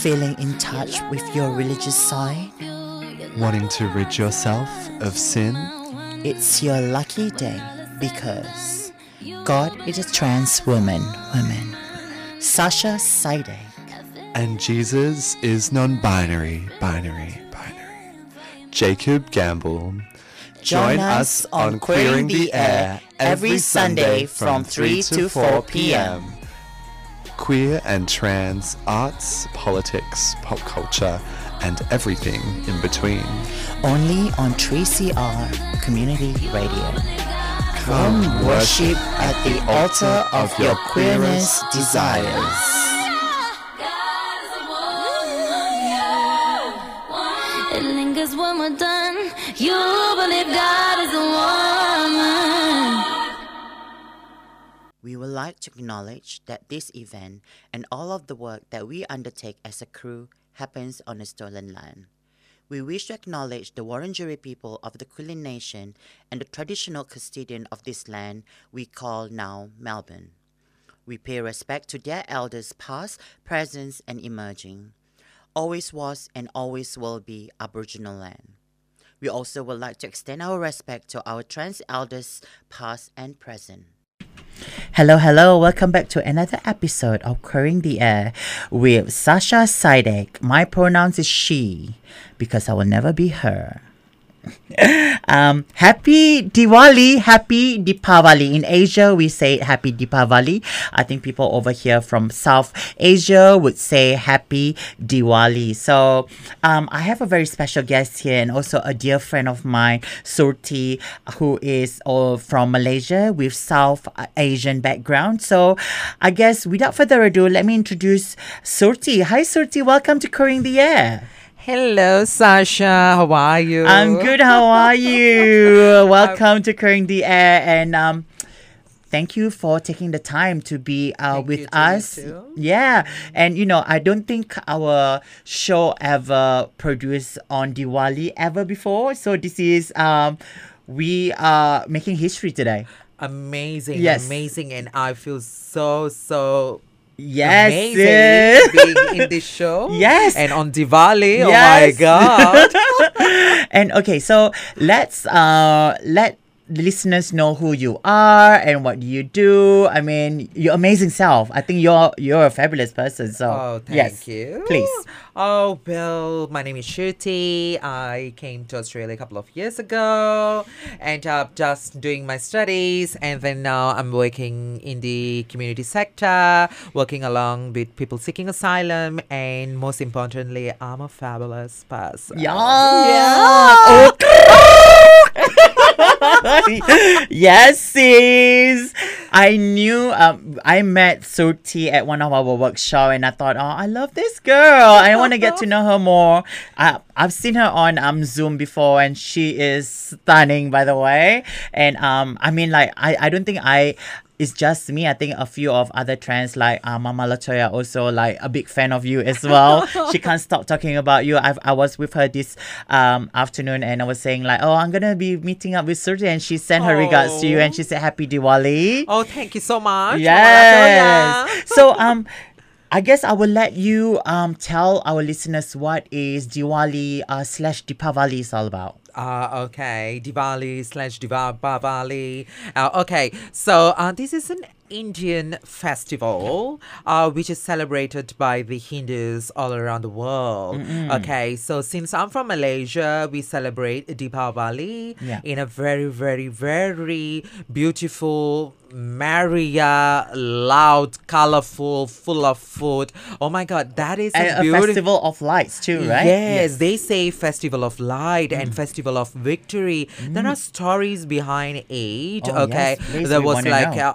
Feeling in touch with your religious side? Wanting to rid yourself of sin? It's your lucky day because God is a trans woman, woman. Sasha Sidek. And Jesus is non binary, binary, binary. Jacob Gamble. Join us on Queering the Air every Sunday from 3 to 4 p.m. Queer and trans arts, politics, pop culture, and everything in between. Only on 3CR Community Radio. Come Come worship at the altar of your queerness desires. It lingers when we're done. You believe God We would like to acknowledge that this event and all of the work that we undertake as a crew happens on a stolen land. We wish to acknowledge the Wurundjeri people of the Kulin Nation and the traditional custodian of this land we call now Melbourne. We pay respect to their elders past, present, and emerging. Always was and always will be Aboriginal land. We also would like to extend our respect to our trans elders past and present. Hello, hello. Welcome back to another episode of Queering the Air with Sasha Sidek. My pronouns is she because I will never be her. Um, happy Diwali, happy Deepavali. In Asia, we say happy Deepavali. I think people over here from South Asia would say happy Diwali. So, um, I have a very special guest here and also a dear friend of mine, Surti, who is uh, from Malaysia with South Asian background. So, I guess without further ado, let me introduce Surti. Hi, Surti. Welcome to Queering the Air. Hello, Sasha. How are you? I'm good. How are you? Welcome to Queering the Air, and um, thank you for taking the time to be uh, Thank with you us. Yeah, and you know, I don't think our show ever produced on Diwali ever before. So this is um, we are making history today. Amazing, Yes. amazing, and I feel so so Yes, amazing being in this show. Yes. and on Diwali. Yes. Oh my god! and okay, so let's uh let listeners know who you are and what you do. I mean, your amazing self. I think you're you're a fabulous person. So Oh, thank yes, you. Please. Oh, well, my name is Shruti. I came to Australia a couple of years ago and uh, just doing my studies. And then now I'm working in the community sector, working along with people seeking asylum. And most importantly, I'm a fabulous person. Yeah. Yeah. yes, sis. I knew. Um, I met Surti at one of our workshop, and I thought, oh, I love this girl. I want to get to know her more. I, I've seen her on um Zoom before, and she is stunning, by the way. And um, I mean, like, I, I don't think I. It's just me. I think a few of other trans like uh, Mama Latoya also like a big fan of you as well. she can't stop talking about you. I've, I was with her this um, afternoon and I was saying like, oh, I'm gonna be meeting up with Surti and she sent her regards to you and she said Happy Diwali. Oh, thank you so much. Yes. So um. I guess I will let you um tell our listeners what is Diwali uh, slash Deepavali is all about. Ah, okay. Diwali slash Diwali. Uh, okay, so uh, this is an Indian festival uh, which is celebrated by the Hindus all around the world. Okay, so since I'm from Malaysia, we celebrate Deepavali Yeah. in a very, very, very beautiful, Maria, loud, colorful, full of food. Oh my God, that is a a beautiful. festival of lights too, right? Yes, they say Festival of Light Mm. and Festival of Victory. There are stories behind it. Oh, okay, yes, there was like uh,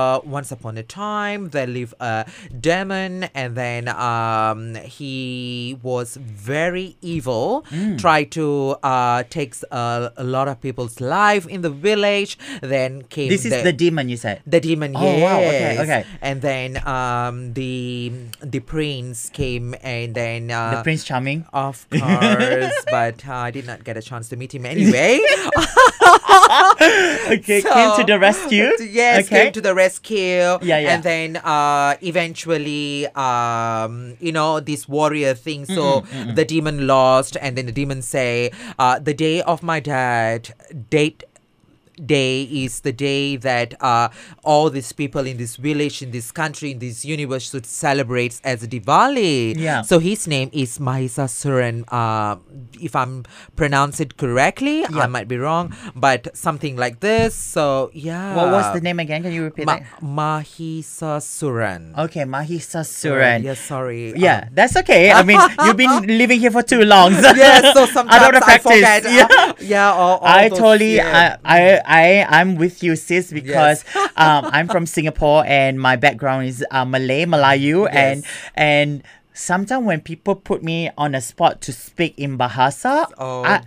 uh, once upon a time there lived a demon, and then um, he was very evil. Mm. Tried to uh, takes a, a lot of people's life in the village. Then came This is the demon you said. the demon, Oh, yes. wow, okay, okay. And then um, the the prince came, and then uh, the Prince Charming. of course, but uh, I did not get a chance to meet him anyway. Okay, came to the rescue. Yes, okay. came to the rescue. Rescue. Yeah, yeah. And then uh, eventually, um, you know, this warrior thing. So the demon lost, and then the demon say, uh, "The day of my dad, date." Day is the day that uh, all these people in this village in this country in this universe should celebrate as Diwali Yeah. so his name is Mahisasuran. Uh, if I'm pronounce it correctly, Yeah. I might be wrong, but something like this. So yeah. What was the name again? Can you repeat Ma- that? Mahisasuran. Okay, Mahisasuran. Yeah, sorry. Yeah, Um, that's okay. I mean, you've been living here for too long. So yes, so sometimes I don't I forget. Yeah. yeah. All, all I those- totally, yeah. I, I, I, I'm with you, sis, because um, I'm from Singapore and my background is uh, Malay, Malayu, and Yes. and sometimes when people put me on a spot to speak in Bahasa, Oh, I,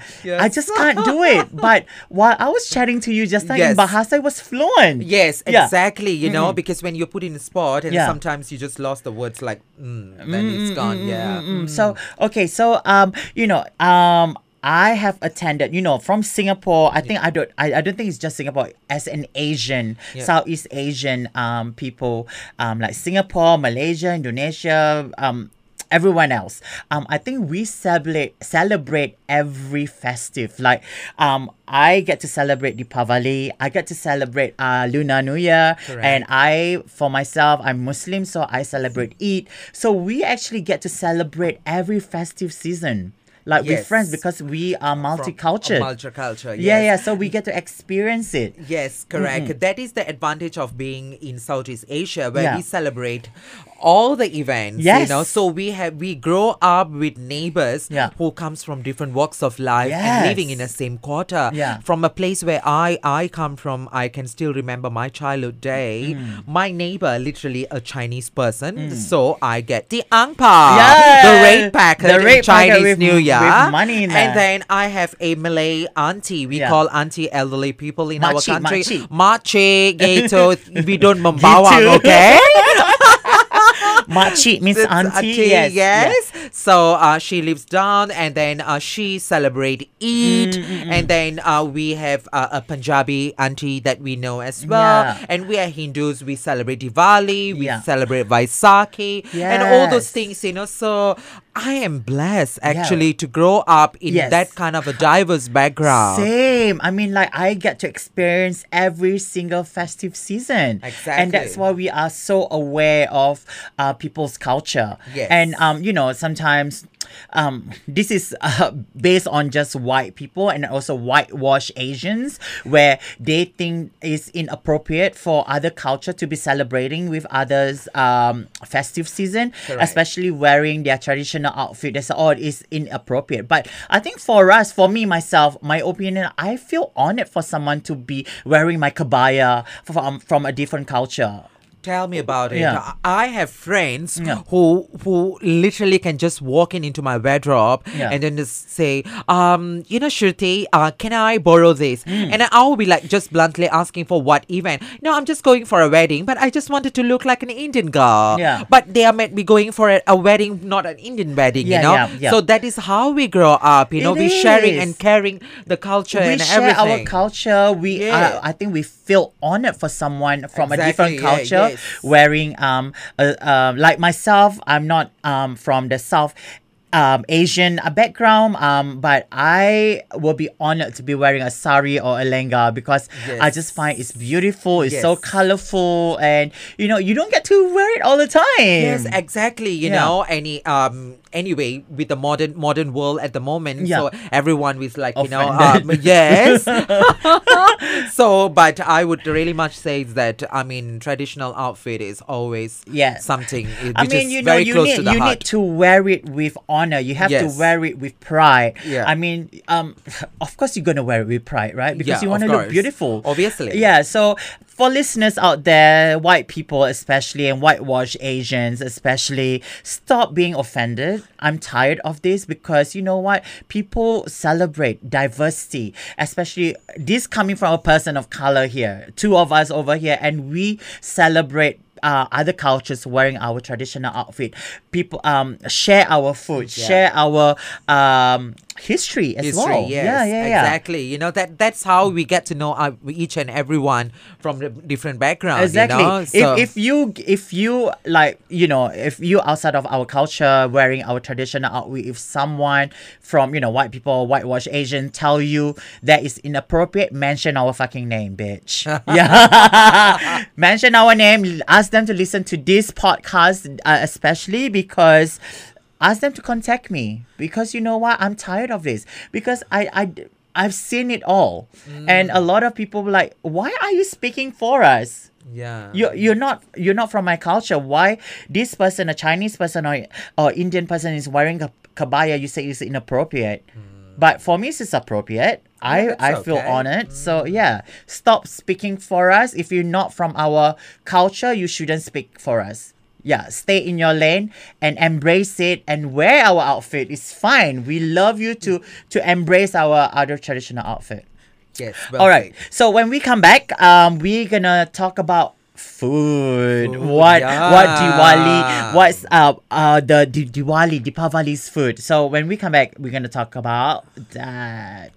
I just can't do it. But while I was chatting to you just now in Bahasa, it was fluent. Yes, Yeah. exactly. You know, because when you're put in a spot and Yeah. sometimes you just lost the words like, mm, then it's gone. Yeah. Mm, So okay, so um, you know, um, I have attended, you know, from Singapore. I think I don't, I, I don't think it's just Singapore. As an Asian. Southeast Asian um people, um, like Singapore, Malaysia, Indonesia, um. Everyone else, um, I think we celebrate celebrate every festive. Like, um, I get to celebrate Deepavali. I get to celebrate uh, Lunar New Year, Correct. and I, for myself, I'm Muslim, so I celebrate Eid. So we actually get to celebrate every festive season, like with Yes. friends, because we are uh, multicultural. Multicultural. Yeah, yes. yeah. So we get to experience it. Yes, correct. That is the advantage of being in Southeast Asia, where Yeah. we celebrate all the events. You know, so we have we grow up with neighbors Yeah. who comes from different walks of life and living in the same quarter. Yeah. From a place where I I come from, I can still remember my childhood day. Mm. My neighbor, literally a Chinese person, so I get the ang pao, Yeah. the rate packet, The in rate packet Chinese with- New Year, with money and then I have a Malay auntie. We Yeah. call auntie elderly people in our country. makcik. Makcik gitu. we don't membawang, okay? Makcik means auntie. yes. yes. So uh, she lives down, and then uh, she celebrate Eid, Mm, and then uh, we have uh, a Punjabi auntie that we know as well. Yeah. And we are Hindus. We celebrate Diwali. We Yeah. celebrate Vaisakhi, and all those things. You know, so I am blessed actually to grow up in Yes. that kind of a diverse background. Same. I mean, like I get to experience every single festive season, and that's why we are so aware of uh, people's culture. Yes. And um, you know, sometimes um, this is uh, based on just white people and also whitewash Asians, where they think it's inappropriate for other culture to be celebrating with others' um, festive season, Correct. especially wearing their traditional outfit. They all it's inappropriate. But I think for us, for me myself, my opinion, I feel honored for someone to be wearing my kebaya from from a different culture. Tell me about it. Yeah. I have friends Yeah. who who literally can just walk in into my wardrobe Yeah. and then just say, um, you know, Shruti, uh, can I borrow this? Hmm. And I will be like just bluntly asking for what event. No, I'm just going for a wedding, but I just wanted to look like an Indian girl. Yeah. But they are might be going for a, a wedding, not an Indian wedding, Yeah, you know? yeah, yeah. So that is how we grow up, you know, we sharing and caring the culture we and share everything. our culture. We, uh, I think, we feel honored for someone from a different Exactly, culture yes. wearing, um, uh, uh, like myself. I'm not um from the south. Um, Asian uh, background, um, but I will be honored to be wearing a sari or a lenga because I just find it's beautiful. It's so colorful, and you know you don't get to wear it all the time. Yes, exactly. You Yeah. know, any um anyway with the modern modern world at the moment, Yeah. so everyone is like you know um, yes. so, but I would really much say that I mean traditional outfit is always Yeah. something i- mean, you know, you need to you heart. need to wear it with honor. You have to wear it with pride. Yeah. I mean, um, of course you're gonna wear it with pride, right? Because Yeah, you want to look beautiful. Obviously. Yeah. So for listeners out there, white people especially, and whitewash Asians especially, stop being offended. I'm tired of this because you know what? People celebrate diversity, especially this coming from a person of color here. Two of us over here, and we celebrate uh, other cultures wearing our traditional outfit. People um share our food, Yeah. share our um history as history. well. Yes, yeah, yeah, yeah. exactly. You know that that's how we get to know uh, each and everyone from the different backgrounds. Exactly. You know? So- if if you if you like you know if you outside of our culture wearing our traditional outfit, if someone from you know white people, whitewash Asian tell you that is inappropriate, mention our fucking name, bitch. yeah, mention our name. Ask them to listen to this podcast, uh, especially because. Ask them to contact me because you know what I'm tired of this because I I I've seen it all and a lot of people were like why are you speaking for us yeah. you you're not you're not from my culture. Why this person, a Chinese person or or Indian person, is wearing a kebaya? You say is inappropriate, but for me, it's appropriate. I Hmm. I feel okay. Hmm. honored. So yeah, stop speaking for us. If you're not from our culture, you shouldn't speak for us. Yeah, stay in your lane and embrace it and wear our outfit. It's fine. We love you to to embrace our other traditional outfit. yes. All right. So when we come back, um, we're gonna talk about food. what what Diwali? yeah. What's uh uh the Di- Diwali Deepavali's food? So when we come back, we're gonna talk about that.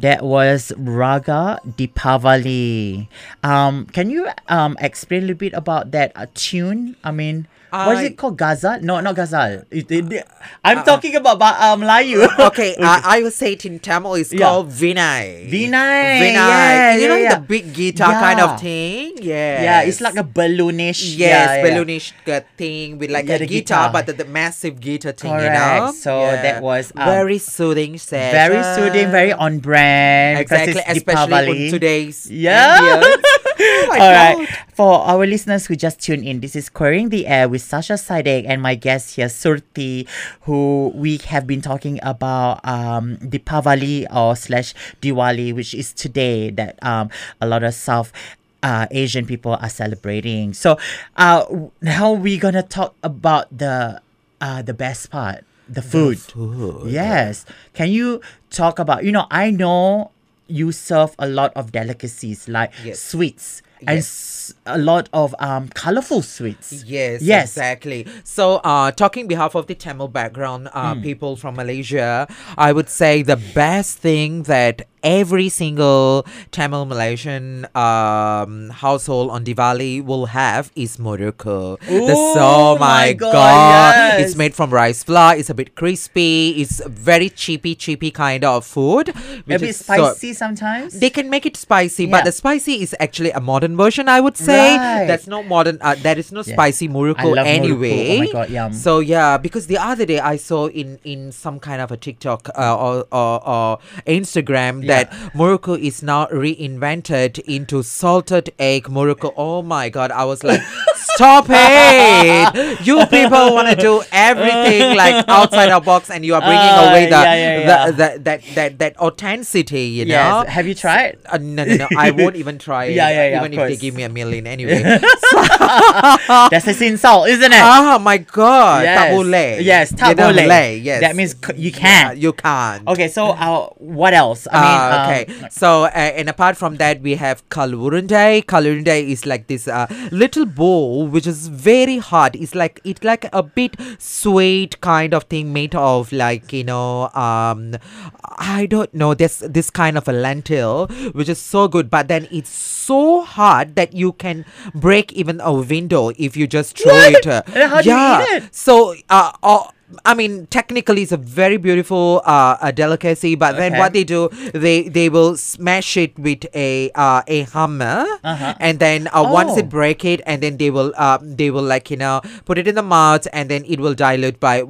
That was Raga Dipavali. Um, can you um explain a little bit about that uh, tune? I mean, what is it called? Ghazal? No, not Ghazal. It- it- I'm talking about uh, Melayu. Okay, I, I will say it in Tamil. It's Yeah. called Vinay. Vinay, Vinay. yeah, you yeah, know yeah. the big guitar kind of thing. Yeah. yeah, it's like a balloonish. Yes, balloonish uh, thing with like a guitar, guitar. but the, the massive guitar thing, you Correct. know. So that was, um, very soothing session. Very soothing, very on brand. exactly, especially Deepavali. on today's Yeah. Oh All right. For our listeners who just tuned in, this is Queering the Air with Sasha Sidek and my guest here, Surti, who we have been talking about um, Deepavali or slash Diwali, which is today that um, a lot of South uh, Asian people are celebrating. So uh, now we're gonna talk about the uh, the best part, the food. Yes. Can you talk about? You know, I know you serve a lot of delicacies like Yes. sweets Yes. s- a lot of um colorful sweets. Yes, Yes. exactly. So, uh, talking behalf of the Tamil background uh, Hmm. people from Malaysia, I would say the best thing that every single Tamil Malaysian um, household on Diwali will have is murukku. The- Ooh, oh my my god! God, yes. It's made from rice flour. It's a bit crispy. It's very cheapy, cheapy kind of food. A bit is so- spicy sometimes. they can make it spicy, Yeah. but the spicy is actually a modern version, I would say. Right. That's no modern. Uh, there is no Yeah. spicy I muruku love muruku. anyway. Oh my God, yum. So yeah, because the other day I saw in in some kind of a TikTok uh, or, or or Instagram. That muruku is now reinvented into salted egg muruku. Oh my god! I was like. Stop it! You people want to do everything like outside our box, and you are bringing Ah, away the, yeah, yeah, yeah. the, the that that that authenticity. You know, yes. Have you tried? uh, no, no, no. I won't even try it. Yeah, yeah, yeah, Even if they give me a million anyway. That's a insult, isn't it? oh my god. Yes. Tak boleh. Yes, You tak know, boleh. boleh, Yes. That means c- you can't. you can't. Okay, so uh, what else? I mean, Ah, okay. um, so, uh, and apart from that, we have kalurunde. Kalurunde is like this uh, little bowl which is very hard. It's like it's like a bit sweet kind of thing made of like you know um I don't know this this kind of a lentil which is so good, but then it's so hard that you can break even a window if you just throw What? it. uh, And how do you yeah. it? So uh, uh I mean, technically, it's a very beautiful uh, a delicacy. But then what they do, they they will smash it with a uh, a hammer, Uh-huh. and then uh, once Oh. it break it, and then they will uh, they will like you know put it in the mouth, and then it will dilute by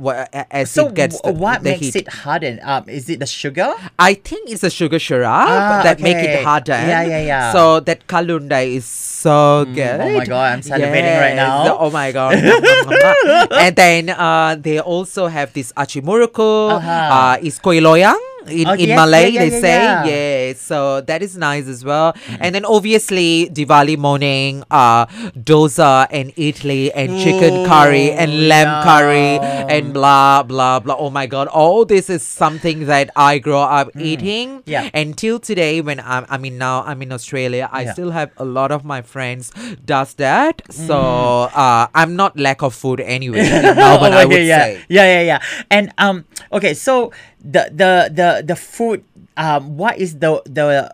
as so it gets the, what the makes heat. it harden? Um, is it the sugar? I think it's the sugar syrup Ah, that make it okay. harder. Yeah, yeah, yeah. So that kalunda is so good. oh my God, I'm salivating right now. Oh my god. and then uh, they also have this achimuruku. Uh-huh. Uh, is kuih loyang. In, Oh, in yes, Malay, yeah, yeah, they yeah, say, yeah. yes. So that is nice as well. And then obviously, Diwali morning, uh, dosa and idli and chicken curry and lamb curry and blah, blah, blah. Oh my God. All this is something that I grow up eating. Yeah. Until today, when I'm, I mean, now I'm in Australia, I Yeah. still have a lot of my friends does that. So Mm. uh, I'm not lack of food anyway. in Melbourne, I Oh, would yeah, say. yeah, yeah, yeah. And um, okay, so the the the the food. Um, what is the the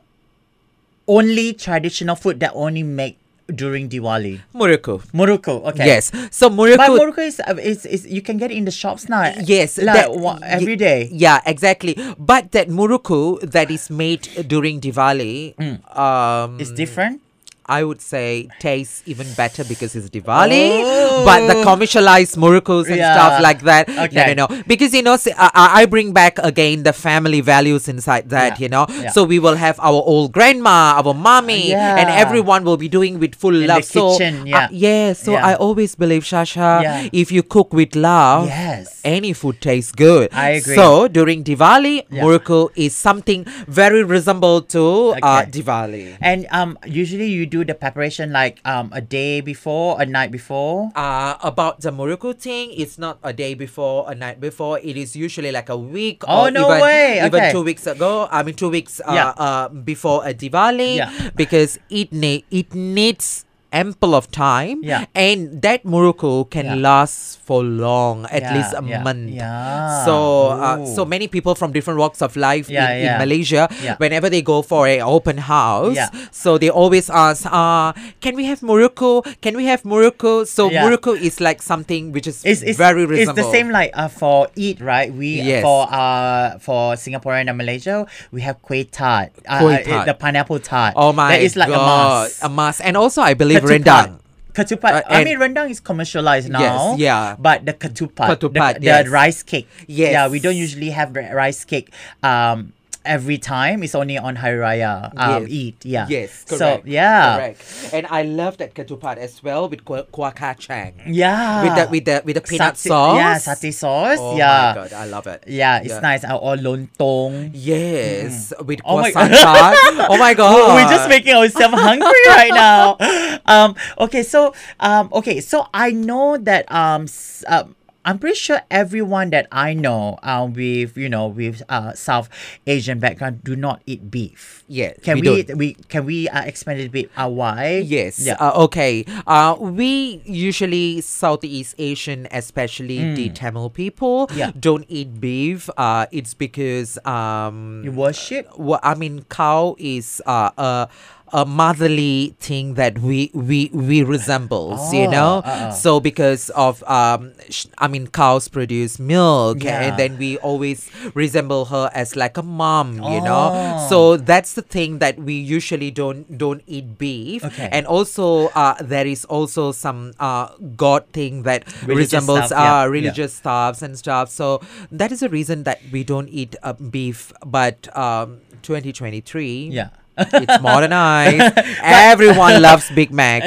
only traditional food that only make during Diwali? Muruku. Muruku. Okay. Yes. So muruku. But muruku is, uh, is is you can get it in the shops now. Yes, like that- wa- every day. Yeah, exactly. But that muruku that is made during Diwali, um, is different. I would say tastes even better because it's Diwali. Oh. But the commercialized murukus and Yeah. stuff like that, Okay. no, no, no. Because you know, I bring back again the family values inside that. Yeah. You know, Yeah. so we will have our old grandma, our mommy, and everyone will be doing with full In the love. so kitchen, uh, yeah. yeah. So Yeah. I always believe, Shasha, Yeah. if you cook with love, Yes. any food tastes good. I agree. So during Diwali, Yeah. muruku is something very resemble to uh, Diwali. And um, usually you do the preparation like um a day before, a night before. Uh, about the Muruku thing, it's not a day before, a night before. It is usually like a week Oh, or no even, way. even two weeks ago. I mean, two weeks uh, Yeah. uh, before a Diwali Yeah. because it ne- it needs ample of time. Yeah. And that murukku can Yeah. last for long, at Yeah, least a month. yeah. So uh, so many people from different walks of life in, in. Malaysia, whenever they go for a open house, Yeah. so they always ask, uh, can we have murukku? Can we have murukku? So murukku is like something which is It's, it's very It's reasonable. the same like uh, for Eid, right? We Yes. for uh for Singaporean and Malaysia, we have kueh tart, uh, uh, tart. the pineapple tart. Oh my that is like god, a must. a must. And also, I believe. Rendang. Ketupat. Uh, I mean, rendang is commercialized now. Yes, yeah. But the ketupat, Ketupat, the, yes. the rice cake. Yes. Yeah, we don't usually have the rice cake. Um. Every time it's only on Hari Raya. Um, Yes. eat yeah. Yes, correct. So yeah, correct. And I love that ketupat as well with kuah, kacang. yeah. With the with the with the peanut Satay- sauce. Yeah, satay sauce. Oh yeah. my god, I love it. Yeah, it's Yeah. nice. Uh, Or lontong. Yes, with Oh my- kuah santan. oh my god. We're just making ourselves hungry right now. Um, okay, so um, okay, so I know that um, um, I'm pretty sure everyone that I know um, with you know with uh, South Asian background do not eat beef. Yeah, Can we we, we can we uh, expand it a bit uh, why? Yes. Yeah. Uh, okay. Uh, we usually Southeast Asian, especially the Tamil people, Mm. Yeah. don't eat beef. Uh, it's because um, you worship. Well, I mean, cow is uh, a a motherly thing that we we we resembles, you Oh, know. uh-uh. So because of um, sh- I mean, cows produce milk, Yeah. and then we always resemble her as like a mom, you know. Oh. So that's the thing that we usually don't don't eat beef, Okay. and also uh, there is also some uh, god thing that Religious resembles stuff, yeah, uh, yeah. religious stuffs and stuff. So that is the reason that we don't eat uh, beef. But um, 2023, Yeah. It's modernized. Everyone loves Big Mac.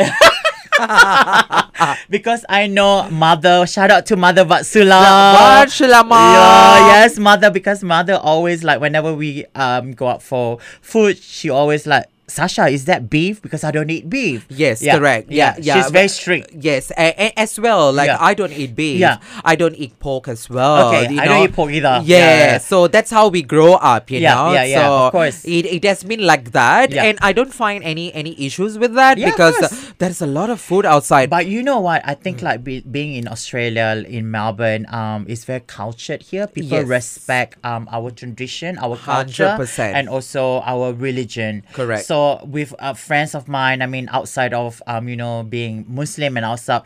because I know mother. Shout out to mother Vatsula. Vatsula, Ma. Yeah, yes, mother. Because mother always like whenever we um go out for food, she always like Sasha. Is that beef? Because I don't eat beef. Yes, Yeah, correct. Yeah, yeah. She's very strict. Yes, a- a- as well. Like. I don't eat beef. Yeah. I don't eat pork as well. Okay, I don't eat pork either. Yeah, so that's how we grow up. You Yeah, know. yeah, yeah, So of course. It, it has been like that, and I don't find any any issues with that because uh, there's a lot of food outside. But you know what? I Mm. think like be, being in Australia, in Melbourne, um, is very cultured here. People Yes. respect um our tradition, our culture, 100%. and also our religion. Correct. So with uh, friends of mine, I mean, outside of um, you know, being Muslim and also,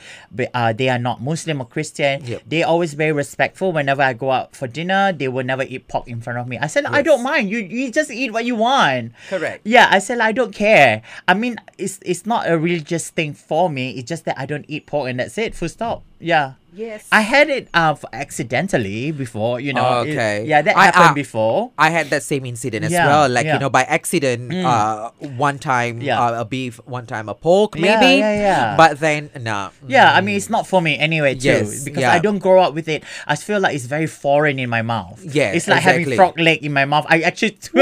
uh, they are not Muslim or Christian. Yep. They always very respectful. Whenever I go out for dinner, they will never eat pork in front of me. I said, I don't mind. You you just eat what you want. Correct. Yeah, I said I don't care. I mean, it's it's not a religious thing for me. It's just that I don't eat pork and that's it. Full stop. Yeah. Yes. I had it uh accidentally before. You know. It- Okay. yeah, that I- happened I- before. I had that same incident as Yeah, well. Like yeah. Mm. you know, by accident, uh, one time Yeah. uh, a beef, one time a pork, maybe. yeah, yeah. But then, nah. Yeah, I mean it's not for me anyway too Yes, because yeah. I don't grow up with it. I feel like it's very foreign in my mouth. Yeah. it's like having frog leg in my mouth. I actually,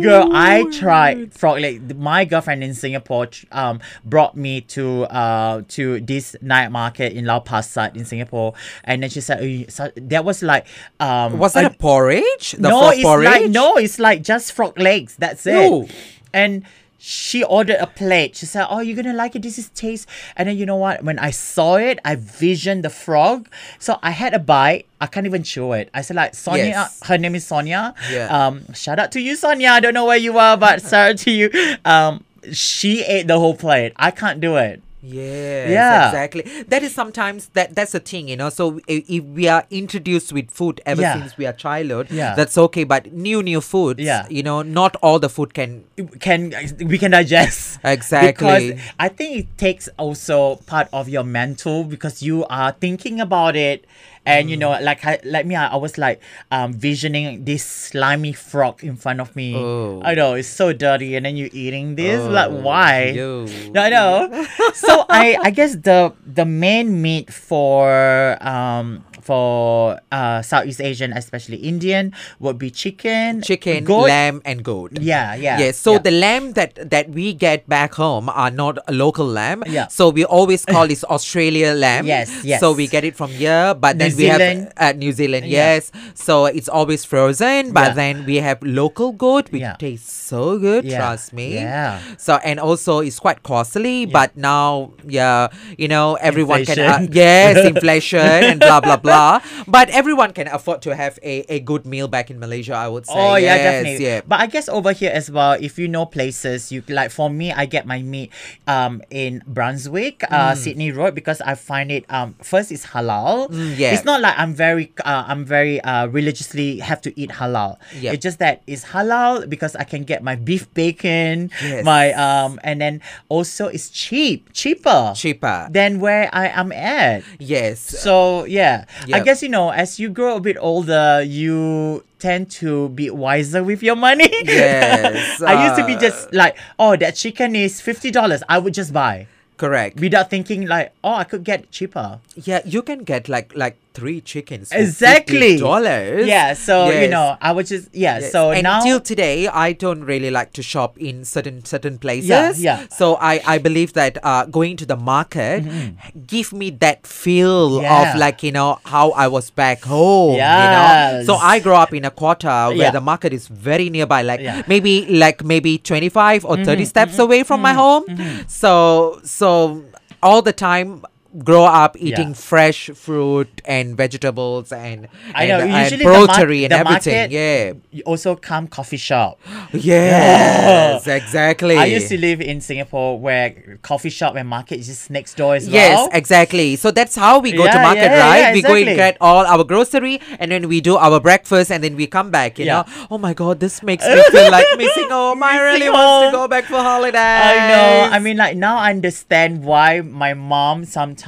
girl, I tried frog leg. My girlfriend in Singapore um brought me to uh to this night market in Lau Pa Sat in Singapore, and then she said "Eh, so- that was like um Was that a, porridge? The no, frog it's porridge? like no, it's like just frog legs. That's it. Ew. And she ordered a plate. She said, "Oh, you're gonna like it. This is taste." And then you know what? When I saw it, I visioned the frog. So I had a bite. I can't even chew it. I said, "Like Sonia, Yes. her name is Sonia. Yeah. Um, shout out to you, Sonia. I don't know where you are, but shout out to you. Um, she ate the whole plate. I can't do it. Yes, Yeah. exactly. That is sometimes that that's the thing, you know. So if, if we are introduced with food ever Yeah. since we are childhood, Yeah. that's okay. But new new foods, Yeah. you know, not all the food can. can we can digest Exactly. because I think it takes also part of your mental because you are thinking about it and you know Mm. like I, like me I, I was like um visioning this slimy frog in front of me Oh. I know it's so dirty and then you're eating this like Oh, why yo. I know so I I guess the the main meat for um for uh, Southeast Asian, especially Indian, would be chicken, chicken, goat. lamb, and goat. Yeah, yeah. Yes. So yeah. the lamb that that we get back home are not a local lamb. Yeah. So we always call this Australia lamb. Yes, yes. So we get it from here, but New then we Zealand. have uh, New Zealand. Yeah. Yes. So it's always frozen, but Yeah. then we have local goat, which tastes so good. Trust me. yeah. So and also it's quite costly, but now yeah, you know everyone can. Uh, yes, inflation and blah blah blah. But everyone can afford to have a, a good meal back in Malaysia. I would say. Oh yeah, Yes, definitely. Yeah. But I guess over here as well, if you know places, you like for me, I get my meat um in Brunswick, uh, Sydney Road because I find it um first it's halal. Mm, yeah. It's not like I'm very uh, I'm very uh religiously have to eat halal. Yep. It's just that it's halal because I can get my beef bacon, Yes. my um and then also it's cheap, cheaper. Cheaper. than where I am at. Yes. So yeah, I guess you know as you grow a bit older, you tend to be wiser with your money. Yes, I used to be uh, just like, oh, that chicken is fifty dollars. I would just buy correct. without thinking like, oh, I could get cheaper. Yeah, you can get like like three chickens. Exactly. Dollars. Yeah. So you know, I would just yeah. Yes. So and now. till today, I don't really like to shop in certain certain places. Yeah, yeah. So I I believe that uh, going to the market mm-hmm. give me that feel Yeah. of like you know how I was back home. You know. So I grew up in a quarter where Yeah. the market is very nearby, like Yeah. maybe like maybe twenty five or mm-hmm, 30 steps mm-hmm, away from my home. So so all the time. Grow up eating Yeah. fresh fruit and vegetables and I and, know, and usually the mar- and the everything. yeah. you also come coffee shop. Yes, exactly. I used to live in Singapore where coffee shop and market is just next door as Yes, well. Yes, exactly. So that's how we go to market, yeah, right? yeah, we go and get all our grocery and then we do our breakfast and then we come back, you Yeah. know. Oh my god, this makes me feel like missing home. I really want to go back for holiday. I know. I mean, like now I understand why my mom sometimes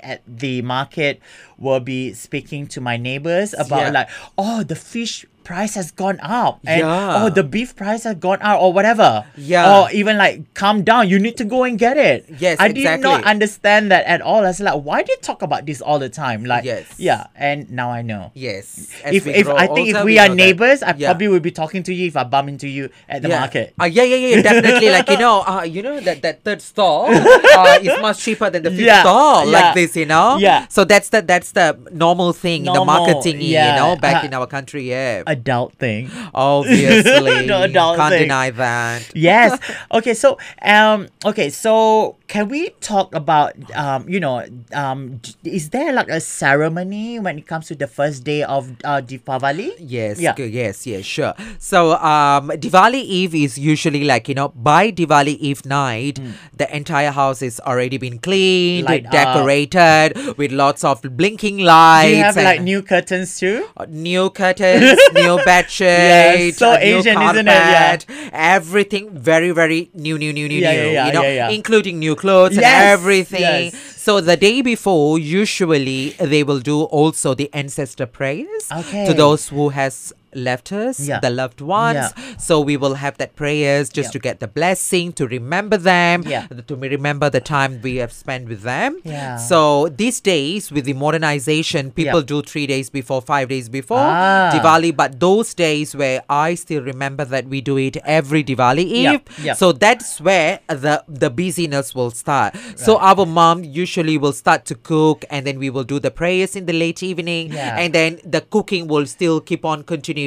at the market will be speaking to my neighbors about Yeah. like, oh, the fish price has gone up, and Yeah. oh, the beef price has gone up, or whatever. Yeah. Or even like, calm down. You need to go and get it. Yes, I did not understand that at all. I was like, why do you talk about this all the time? Like, Yes. yeah. And now I know. Yes. As If, if I think if we, know are that. neighbors, I Yeah. probably will be talking to you if I bump into you at the yeah. market. Uh, yeah, yeah, yeah, definitely. like you know, uh, you know that that third stall uh, is much cheaper than the fifth Yeah, stall, like this, you know. Yeah. So that's the that's the normal thing in the marketing, yeah. you know, back Uh, in our country. Yeah. Adult thing. Obviously, No adult can't thing. deny that. yes. Okay. So, um, okay. So, can we talk about, um, you know, um, is there like a ceremony when it comes to the first day of uh, Deepavali? Yes, Yeah. yes, yes, sure. So, um, Diwali Eve is usually like you know by Diwali Eve night, the entire house is already been cleaned. Light up. decorated with lots of blinking lights. Do you have and- like new curtains too? Uh, new curtains, new bed sheets, so a new Asian, isn't it? Yeah. Everything very, very new, new, new, new, Yeah, new. yeah, yeah, you know, including new clothes Yes, and everything. yes. So the day before, usually they will do also the ancestor prayers Okay. to those who has left us, Yeah. the loved ones. Yeah. So we will have that prayers just Yeah. to get the blessing, to remember them, to remember the time we have spent with them. So these days, with the modernization, people do three days before, five days before Ah. Diwali. But those days where I still remember that we do it every Diwali Eve. So that's where the the busyness will start. So our mom usually will start to cook, and then we will do the prayers in the late evening, and then the cooking will still keep on continuing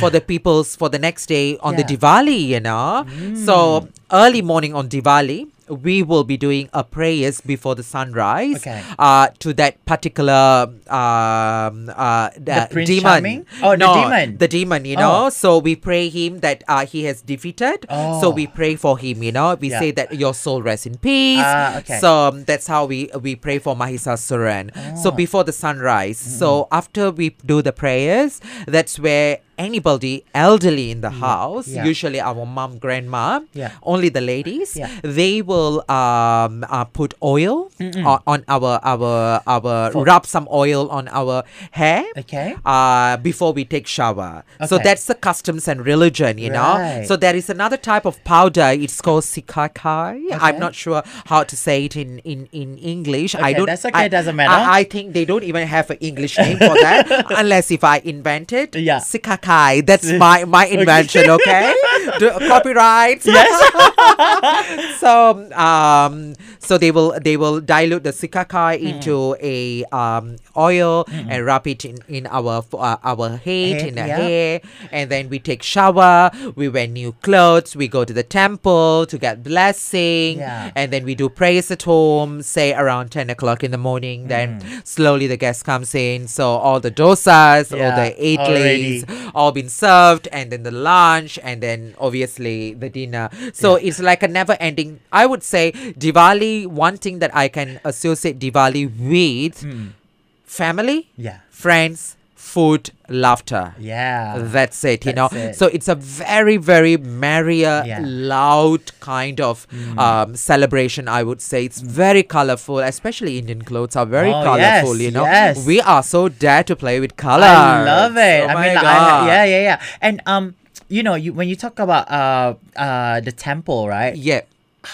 for the people's for the next day on the Diwali. You know. So mm. early morning on Diwali. We will be doing a prayers before the sunrise Okay. uh, to that particular um, uh, The Prince demon. Charming? Oh, the demon. The demon, you know. Oh. So we pray him that uh, he has defeated. Oh. So Oh. we pray for him, you know. We Yeah. say that your soul rests in peace. Ah, okay. So um, that's how we we pray for Mahisa Mahisasuran. So Oh. before the sunrise. So after we do the prayers, that's where anybody elderly in the house, yeah. usually our mom, grandma, Yeah. only the ladies, Yeah. they will um, uh, put oil on, on our our our rub some oil on our hair. Okay. Uh, before we take shower. So that's the customs and religion, you know. So there is another type of powder. It's called sikakai. I'm not sure how to say it in in in English. I Okay, don't. that's okay, I, doesn't matter. I, I think they don't even have an English name for that, unless if I invent it. Yeah. Sikakai. That's my my invention. Okay. Do, copyright. Yes. so um so they will they will dilute the sikakai Mm. into a um oil and wrap it in in our uh, our head Head, in the yeah. hair and then we take shower we wear new clothes we go to the temple to get blessing Yeah. and then we do prayers at home say around 10 o'clock in the morning then Mm. slowly the guest comes in so all the dosas all the idlis already. All been served and then the lunch and then obviously the dinner. So it's like a never ending i would say diwali one thing that i can associate diwali with hmm. family Yeah. friends food laughter Yeah. that's it, you know. It. So it's a very, very merrier, Yeah. Mm. loud kind of um, celebration, I would say. It's very colorful, especially Indian clothes are very Oh, colorful, yes, you know. yes. We are so dare to play with color. I love it. Oh I my mean, God. I, yeah, yeah, yeah. And um, you know, you when you talk about uh uh the temple, right? Yeah.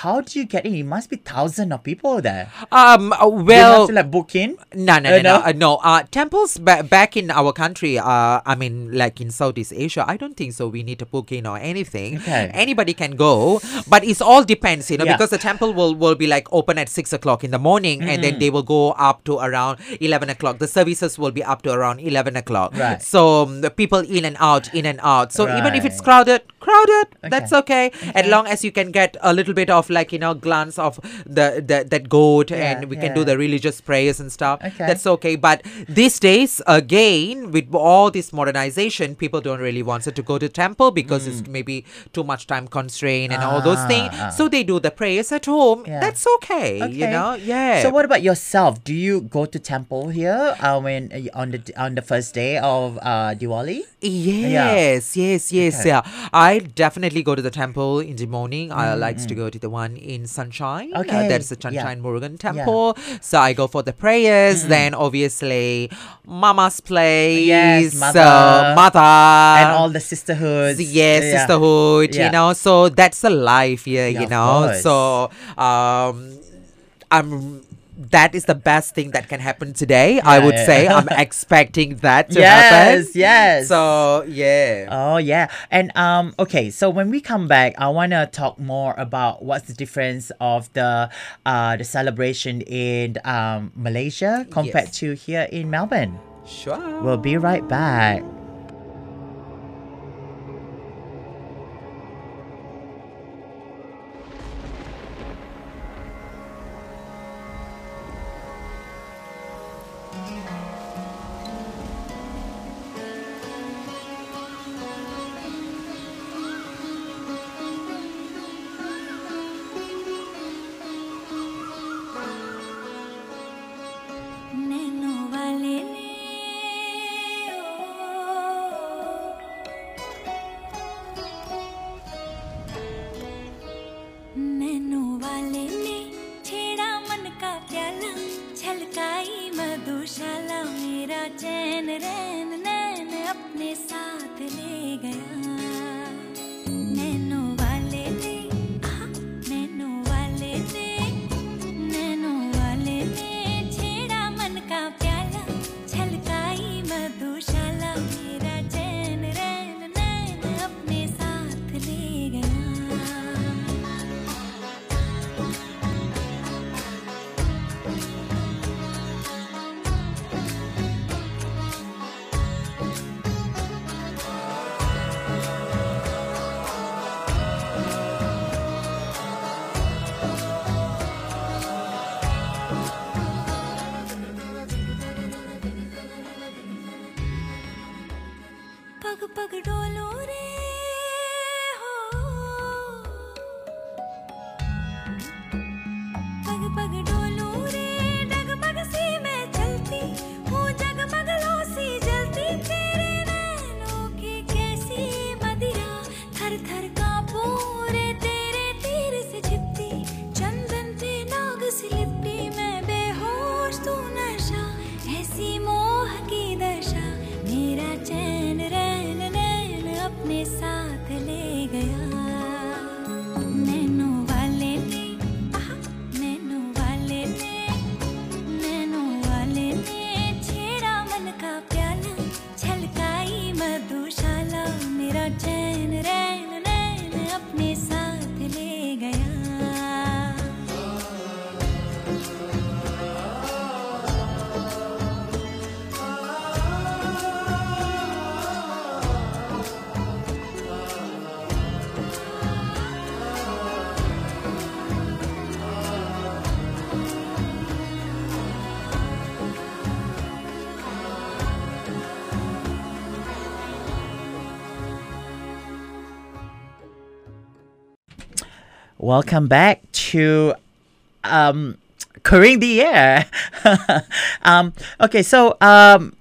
How do you get in? It must be thousands of people there. Um. uh, you Well, have to like book in. No, no, Uh, no, no, no? uh, no. Uh, temples ba- back in our country, uh, I mean, like in Southeast Asia, I don't think so. We need to book in or anything. Okay. Anybody can go, but it's all depends, you know, Yeah. because the temple will, will be like open at six o'clock in the morning, and then they will go up to around eleven o'clock. The services will be up to around eleven o'clock. Right. So um, the people in and out, in and out. So even if it's Right. crowded, crowded, that's Okay. okay. As long as you can get a little bit of like you know glance of the, the that goat, Yeah, and we can do the religious prayers and stuff. Okay. That's okay. But these days, again, with all this modernization, people don't really want to go to temple because it's maybe too much time constraint and all those things. Mm. Ah, ah. So they do the prayers at home. Yeah. That's okay, You know, yeah. So what about yourself? Do you go to temple here? I mean, uh, on the on the first day of uh Diwali. Yes, yes, yes, Okay. yeah. I definitely go to the temple in the morning. I like to go to the one in Sunshine. Uh, Okay, that's the yeah. Sunshine Murugan temple. So I go for the prayers. Then obviously, Mama's place. Yes, uh, mother. mother. and all the sisterhoods. Yes, Yeah. sisterhood, Yeah. you know. So that's a life here, Yeah, you know. So um I'm that is the best thing that can happen today. I would yeah. say I'm expecting that to happen. Yes, yes. So yeah. Oh yeah, and um okay. So when we come back, I wanna talk more about what's the difference of the uh the celebration in um Malaysia compared Yes. to here in Melbourne. Sure. We'll be right back. Welcome back to um, Queering the Air. um, okay, so um,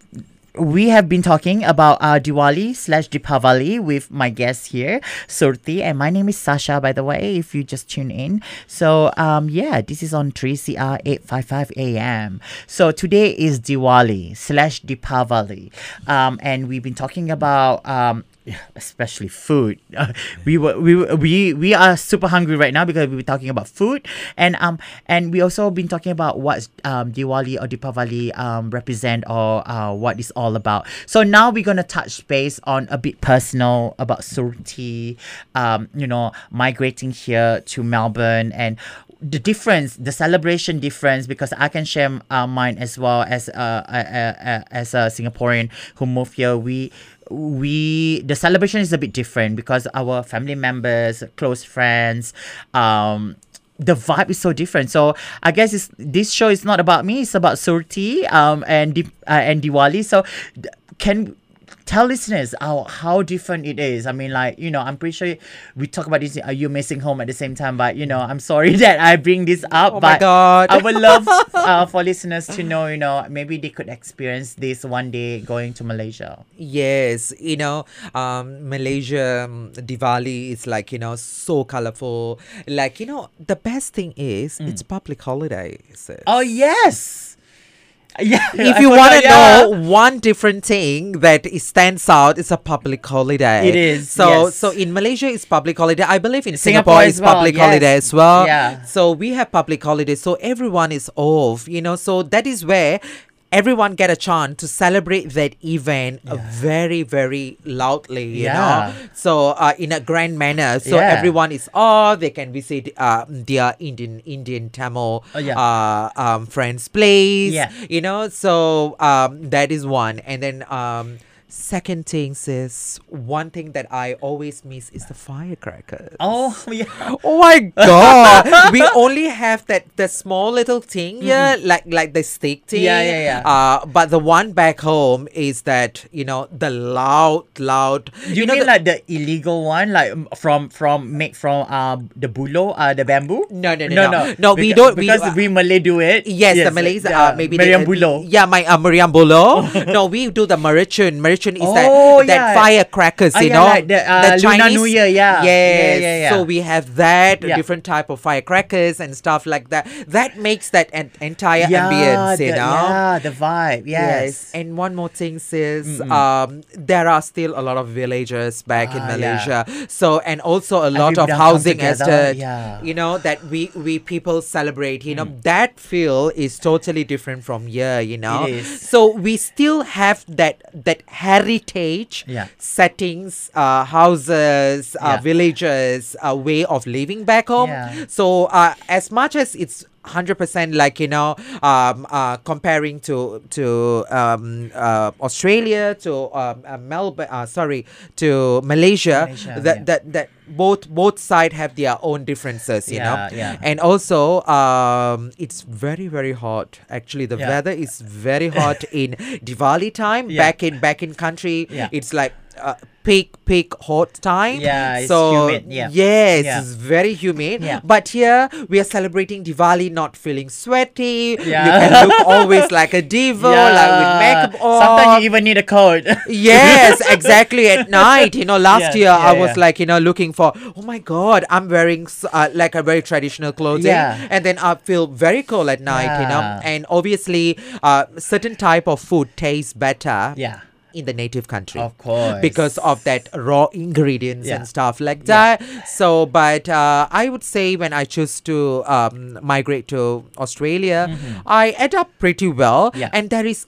we have been talking about uh, Diwali slash Deepavali with my guest here, Shurthi, and my name is Sasja, by the way, if you just tune in. So, um, yeah, this is on 3CR 855 AM. So, today is Diwali slash Deepavali, um, and we've been talking about um, yeah, especially food. Uh, we were we we we are super hungry right now because we were talking about food, and um and we also been talking about what um Diwali or Deepavali um represent or uh, what it's all about. So now we're gonna touch base on a bit personal about Shurthi, um you know migrating here to Melbourne and the difference, the celebration difference, because I can share uh, mine as well as uh, uh, uh, uh, as a Singaporean who moved here. We we the celebration is a bit different because our family members, close friends, um, the vibe is so different. So I guess it's, this show is not about me; it's about Shurthi um and uh, and Diwali. So can tell listeners how how different it is. I mean, like you know, I'm pretty sure we talk about this. Are you missing home at the same time? But you know, I'm sorry that I bring this up. Oh my but God. I would love uh, for listeners to know. You know, maybe they could experience this one day going to Malaysia. Yes, you know, um, Malaysia um, Diwali is like you know so colorful. Like you know, the best thing is it's public holiday. Oh yes. Yeah. if I you want to yeah. know one different thing that stands out, it's a public holiday. It is, So yes. so in Malaysia it's public holiday. I believe in Singapore Singapore, it's well, public yes. holiday as well. Yeah. So we have public holiday. So everyone is off. You know. So that is where. Everyone get a chance to celebrate that event uh, very, very loudly, you Yeah. know. So uh, in a grand manner. So Yeah. everyone is off. They can visit uh, their Indian, Indian Tamil Oh, yeah. uh, um, friends' place Yeah. you know so um that is one and then um second thing is one thing that i always miss is the firecrackers Oh yeah. Oh my god! we only have that the small little thing, yeah, like like the stick thing. Yeah, yeah, yeah. Uh, but the one back home is that you know the loud, loud. You, know mean the- like the illegal one, like um, from from made from uh the bulo, uh the bamboo? No, no, no, no, no. no. No, we don't- we because we Malay do it. Yes, the Malays yeah, uh, maybe Meriam they, bulo. Yeah, my uh, Meriam Bulo. no, we do the Marichin. Is Oh, that that firecrackers, Ah, you yeah, know, like the, uh, Lunar New Year, yeah. Yes. Yeah, yeah, yeah. So we have that Yeah. different type of firecrackers and stuff like that. That makes that an entire yeah, ambience, you the, know. yeah, the vibe. Yes. And one more thing is um there are still a lot of villagers back in Ah, yeah. Malaysia. So and also a lot of housing estate. yeah. You know, that we we people celebrate. You Mm. know, that feel is totally different from here, you know. So we still have that that heritage Yeah. settings, uh houses, uh Yeah. villages, uh, way of living back home. So uh, as much as it's hundred percent like you know um, uh, comparing to to um, uh, Australia to um, uh, Melbourne uh, sorry to Malaysia, Malaysia, that yeah. that that both both side have their own differences you know Yeah, yeah. and also um, it's very very hot actually the Yeah. weather is very hot in Diwali time Yeah. back in back in country Yeah. it's like uh, peak peak hot time Yeah, it's so humid, yeah. yes Yeah. it's very humid Yeah. but here we are celebrating Diwali not feeling sweaty. Yeah. You can look always like a diva, like with makeup on. Sometimes you even need a coat. yes, exactly. At night, you know, last Yeah, year I was yeah. like, you know, looking for, oh my God, I'm wearing uh, like a very traditional clothing. Yeah. And then I feel very cold at night, you know. Yeah. And obviously, uh, certain type of food tastes better. yeah. In the native country, Of course. because of that raw ingredients Yeah. and stuff like that. So, but uh, I would say when I choose to um, migrate to Australia, I end up pretty well, Mm-hmm. Yeah. and there is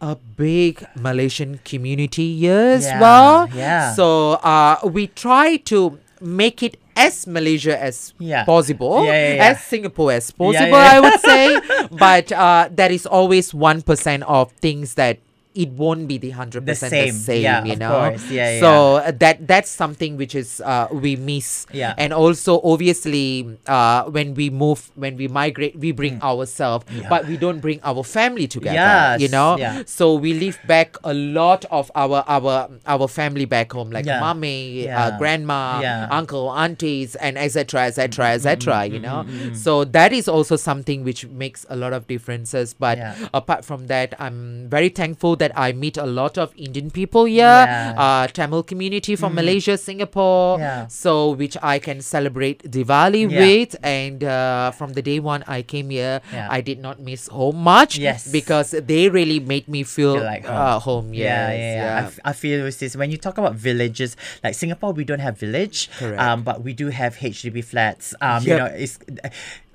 a big Malaysian community here as Yeah, well. yeah. So uh, we try to make it as Malaysia as Yeah. possible, Yeah, yeah, yeah. as Singapore as possible, yeah. I would say. but uh, there is always one percent of things that it won't be the hundred percent the same. Yeah, you know. course. Yeah, so uh, that that's something which is uh, we miss. Yeah. And also obviously uh, when we move when we migrate we bring ourselves, Mm. Yeah. but we don't bring our family together. you know. yeah. So we leave back a lot of our our our family back home, like Yeah. mommy, Yeah. uh, grandma, Yeah. uncle, aunties, and etc. etc. etc. You know. Mm-hmm. So that is also something which makes a lot of differences. But Yeah. apart from that, I'm very thankful that I meet a lot of Indian people here, Yeah. Mm. uh, Tamil community from Malaysia, Singapore. Yeah. So which I can celebrate Diwali Yeah. with, and uh, from the day one I came here. I did not miss home much. Yes. because they really made me feel, Feel like home. Uh, home. Yeah, Yes, yeah, yeah. I, f- I feel with this when you talk about villages, like Singapore, we don't have village, Correct. um, but we do have HDB flats. Um, you know, it's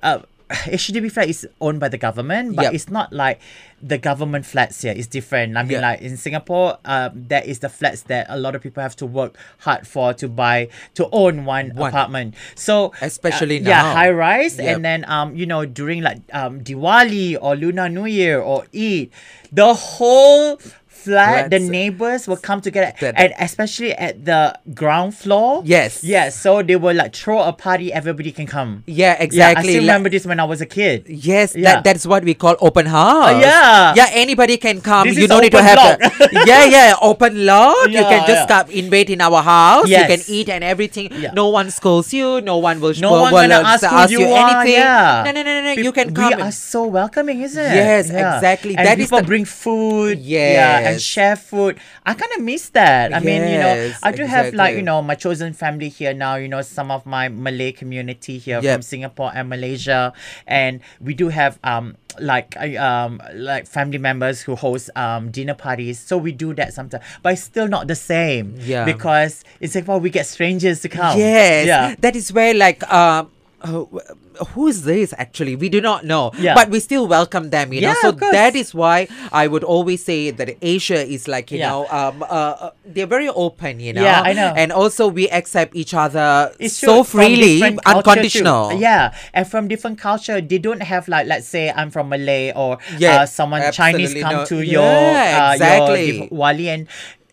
uh, HDB flat is owned by the government, but Yep. it's not like the government flats here. It's different. I mean, Yeah. like in Singapore, um, that is the flats that a lot of people have to work hard for to buy to own one, One. apartment. So Especially uh, yeah, high rise, Yep. and then um, you know, during like um Diwali or Lunar New Year or Eid, the whole flat, the neighbors will come together, That- and especially at the ground floor. Yes. Yes. So they will like throw a party. Everybody can come. Yeah, Yeah, I exactly. still Like- remember this when I was a kid. Yes, Yeah. that, that's what we call open house. yeah. Yeah, anybody can come. This you is don't need to open have lot. the, Yeah, yeah, open lot. you can Yeah, just yeah. come invade in our house. Yes. You can eat and everything. Yeah. No one scolds you. No one will No will, one will, gonna uh, ask who you are, anything. yeah. No, no, no, no, no. You can come. We and- are so welcoming, isn't it? Yes, exactly. And That is people the- bring food. Yeah, and share food. I kind of miss that. I mean, you know, I do have like you know my chosen family here now. You know, some of my Malay community here Yep. from Singapore and Malaysia, and we do have um like um like family members who host um dinner parties. So we do that sometimes, but it's still not the same. Yeah. because it's like well we get strangers to come. Yes. Yeah. That is where like um. Uh, who is this actually we do not know Yeah. but we still welcome them you know Yeah, so that is why i would always say that asia is like you Yeah. know um uh, uh, they're very open you know Yeah, I know. and also we accept each other It's so true, freely culture too. unconditional Yeah, and from different culture, they don't have like let's say I'm from Malay or Yeah, uh, someone Chinese come no- to your uh, exactly. your wali and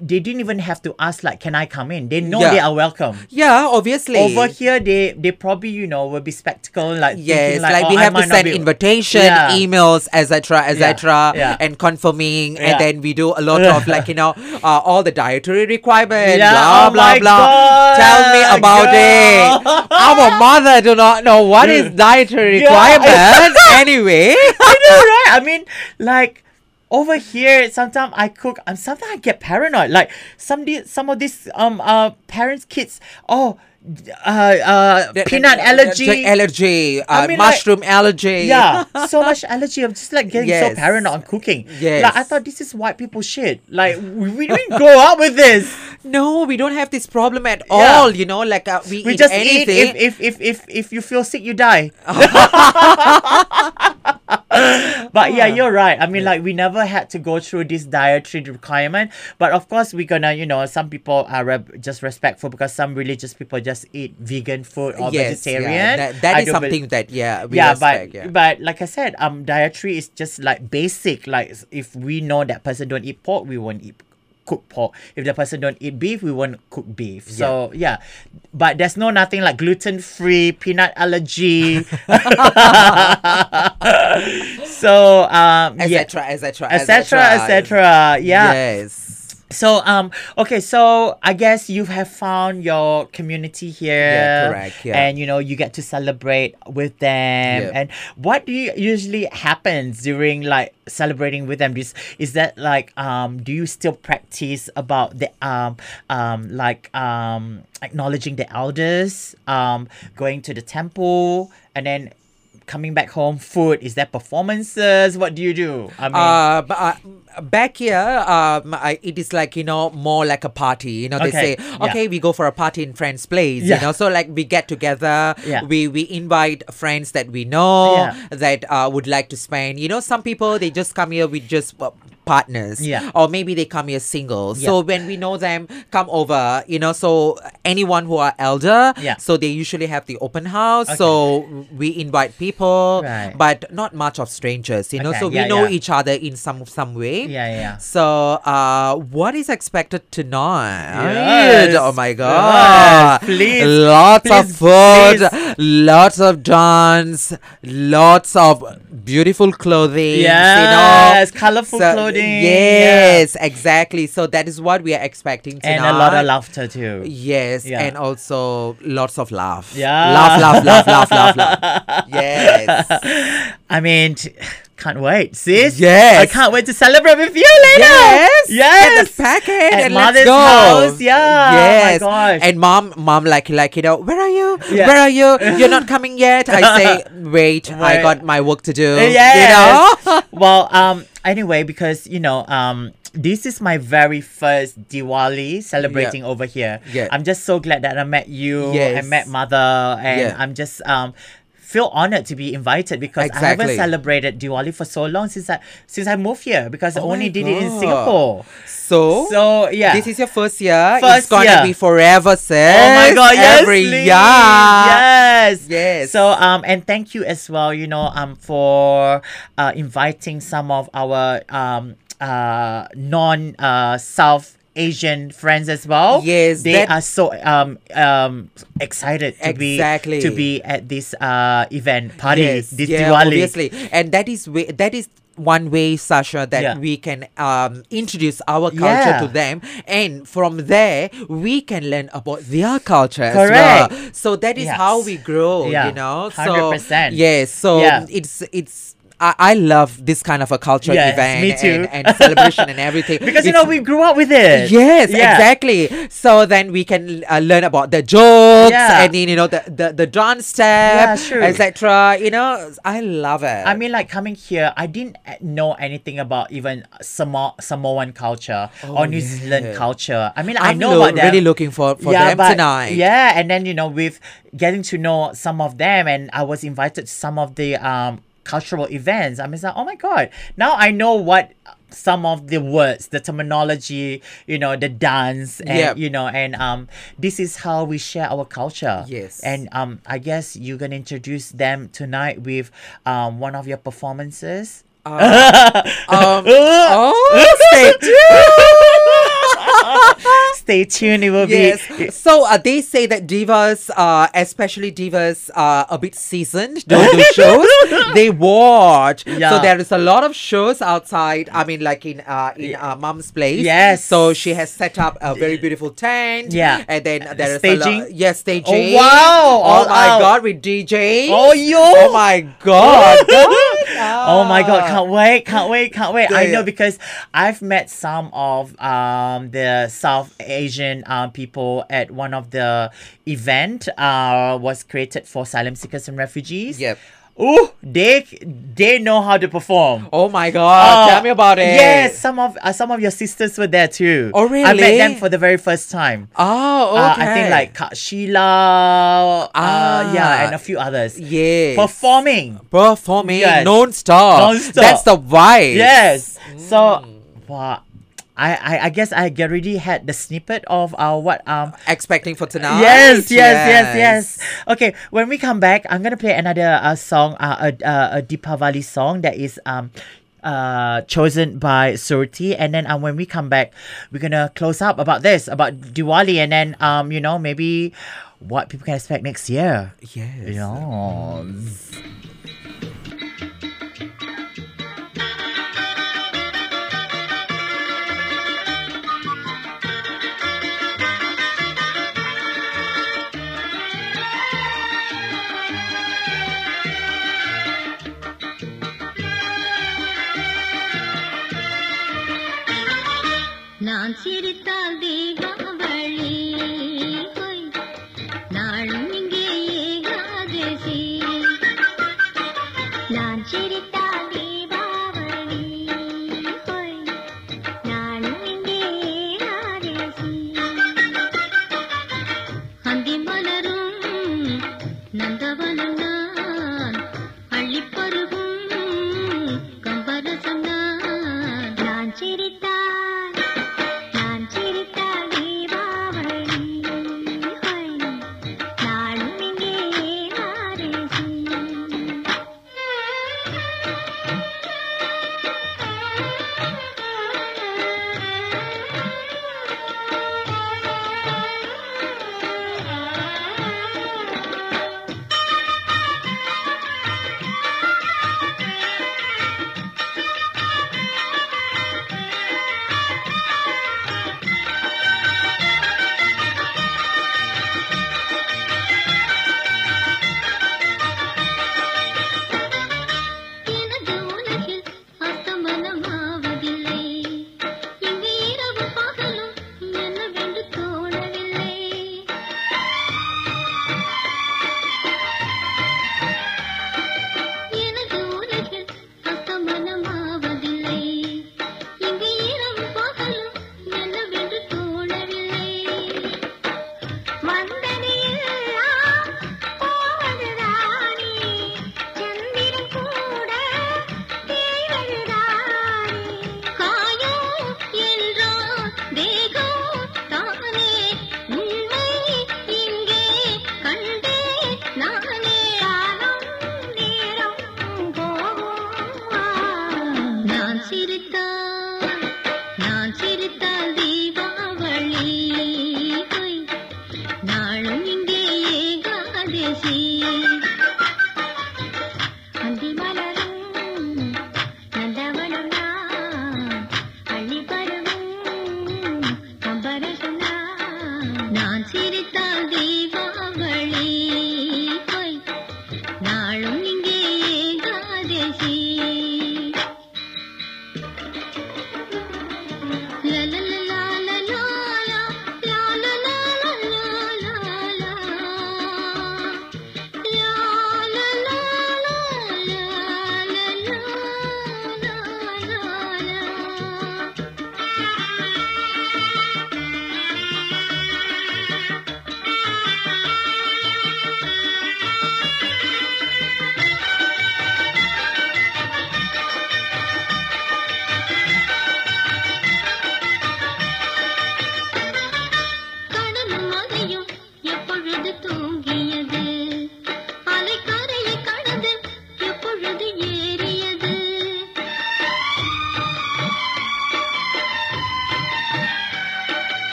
they didn't even have to ask like can I come in. They know Yeah. they are welcome. yeah obviously Over here, they they probably you know will be spectacle like Yes, thinking, like, oh, we have to send be- invitation, Yeah. emails, etc., etc., yeah. and confirming, and then we do a lot of like you know uh, all the dietary requirements, Yeah, blah oh blah blah. God, Tell me about it. Our mother do not know what is dietary requirements anyway, I know, right? I mean, like over here, sometimes I cook and sometimes I get paranoid. Like some some of these um uh parents' kids, oh uh uh The- peanut the- allergy. the allergy, uh, I mean, like- mushroom allergy. yeah, so much allergy. I'm just like getting so paranoid on cooking. Yes. Like I thought this is white people shit. Like we, we didn't grow up with this. No, we don't have this problem at Yeah. all. You know, like uh, we, We eat just anything. eat if, if if if if you feel sick you die. but yeah, you're right. I mean, like we never had to go through this dietary requirement. But of course, we're gonna, you know, some people are re- just respectful because some religious people just eat vegan food or yes, vegetarian. Yeah, that, that is something that yeah, we yeah, respect. but yeah. but like I said, um, dietary is just like basic. Like if we know that person don't eat pork, we won't eat cook pork. If the person don't eat beef, we won't cook beef. So yeah, but there's no nothing like gluten free, peanut allergy. so um, yeah, etc etc etc. etc. Yeah. yes So um okay so I guess you have found your community here. Yeah, correct, yeah. and you know you get to celebrate with them. Yeah. and what do you usually happens during like celebrating with them? Is is that like um do you still practice about the um um like um acknowledging the elders um going to the temple and then coming back home food? Is that performances? What do you do? I mean uh, but, uh, back here, um, I, it is like you know more like a party. You know, they Okay, say, yeah. okay, we go for a party in friends' place. Yeah. You know, so like we get together, Yeah. we we invite friends that we know Yeah. that uh, would like to spend. You know, some people they just come here with just uh, partners. Yeah. Or maybe they come here single. So when we know them, come over, you know, so anyone who are elder, Yeah. so they usually have the open house. So we invite people, Right. but not much of strangers, you know. Okay, So we yeah, know yeah. each other in some some way. Yeah, yeah, yeah. So uh what is expected tonight? Yes. Oh my god. Yes, please, Lots of food, please. lots of dance, lots of beautiful clothing. Yes, you know? colourful clothing, Yes, exactly. So that is what we are expecting tonight. and a lot of laughter too. Yes, Yeah. and also lots of laugh. Yeah. Laugh, laugh, laugh, laugh, laugh, laugh. Yes. I mean, t- can't wait, sis. Yes. I can't wait to celebrate with you later. Yes. Yes. Get the packet At and mother's let's go. house. Yeah. Yes. Oh my gosh. And mom, mom, like, like you know, where are you? Yeah. Where are you? You're not coming yet. I say, wait, I got my work to do. Yes. You know. well, um, anyway, because you know, um, this is my very first Diwali celebrating over here. Yeah. I'm just so glad that I met you. Yes. I met mother, and Yeah. I'm just um feel honored to be invited because I haven't celebrated Diwali for so long since I since I moved here because I Oh my only did it in Singapore. So. So yeah. This is your first year. it's gonna year. be forever, sis. Oh my god, yes, Every please. year. Yes. Yes. So um and thank you as well, you know, um for uh inviting some of our um uh non uh South Asian friends as well. Yes, They that- are so um um excited to Exactly. be to be at this uh event party Yes, this yeah, Diwali. obviously, and that is way, that is one way, Sasja, that Yeah. we can um, introduce our culture Yeah. to them, and from there we can learn about their culture as Correct. well. So that is how we grow, Yeah, you know. So 100%. yes, so it's it's. I, I love this kind of a culture Yes, event me too. And, and celebration and everything Because you know we grew up with it. Yes, Yeah. exactly. So then we can uh, learn about the jokes Yeah. and then you know the the, the dance step, Yeah, etc. You know, I love it. I mean, like coming here, I didn't uh, know anything about even Samo- Samoan culture or New Zealand Oh, culture. I mean, I know lo- about them. really looking for for them but- tonight. Yeah, and then you know, with getting to know some of them, and I was invited to some of the um cultural events. I'm just like, oh my god! Now I know what some of the words, the terminology, you know, the dance, and Yep. you know, and um, this is how we share our culture. Yes. and um, I guess you're gonna introduce them tonight with um one of your performances. Um, oh, stay tuned. It will Yes. be. So uh, they say that divas, uh, especially divas, are a bit seasoned. Don't do shows. they watch. So there is a lot of shows outside. I mean, like in uh, in uh, mom's place. Yes. So she has set up a very beautiful tent. Yeah. And then there is Staging? A lot, yes, staging. wow, Oh all my out. god, with DJ. Oh, yo. Oh my god. Oh my god, can't wait, can't wait, can't wait. I know because I've met some of um the South Asian um people at one of the event uh was created for asylum seekers and refugees. Yep. Ooh, they they know how to perform. Oh my god. Uh, Tell me about it. Yes, some of uh, some of your sisters were there too. Oh, really? I met them for the very first time. Oh, Uh, okay. I think like Kak Sheila, uh, Ah. yeah, and a few others. Yeah, Performing. performing Yes. non-stop. Non-stop. That's the vibe. Yes. So, wow. I, I, I guess I already had the snippet of uh, what um Expecting for tonight. yes yes yes yes. okay when we come back I'm gonna play another uh, song uh, a, uh, a Deepavali song that is um uh chosen by Shurthi. And then um, when we come back we're gonna close up about this about Diwali. And then um you know maybe what people can expect next year. Yes. you know நான் சிரித்தால் Deepavali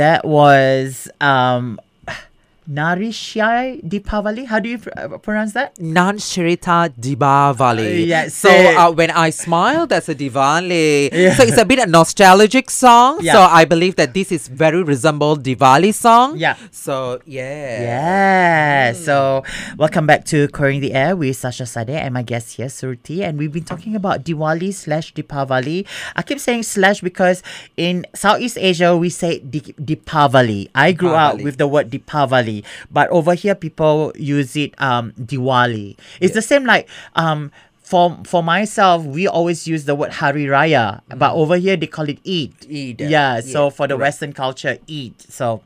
That was um, Narishai Deepavali. How do you pr- uh, pronounce that? Nan Shirita Diwali. Uh, yeah, So uh, when I smile, that's a Diwali. Yeah. So it's a bit a nostalgic song. Yeah. So I believe that this is very resemble Diwali song. Yeah. So yeah. Yeah. So, welcome back to Queering the Air with Sasja Sade and my guest here, Shurthi. And we've been talking about Diwali slash Deepavali. I keep saying slash because in Southeast Asia, we say Di- Deepavali. I grew up with the word Deepavali, but over here, people use it um, Diwali. It's the same like. Um, for, for myself, we always use the word Hari Raya, but over here they call it Eid. Eid. Yeah, so for the correct. Western culture, Eid. So,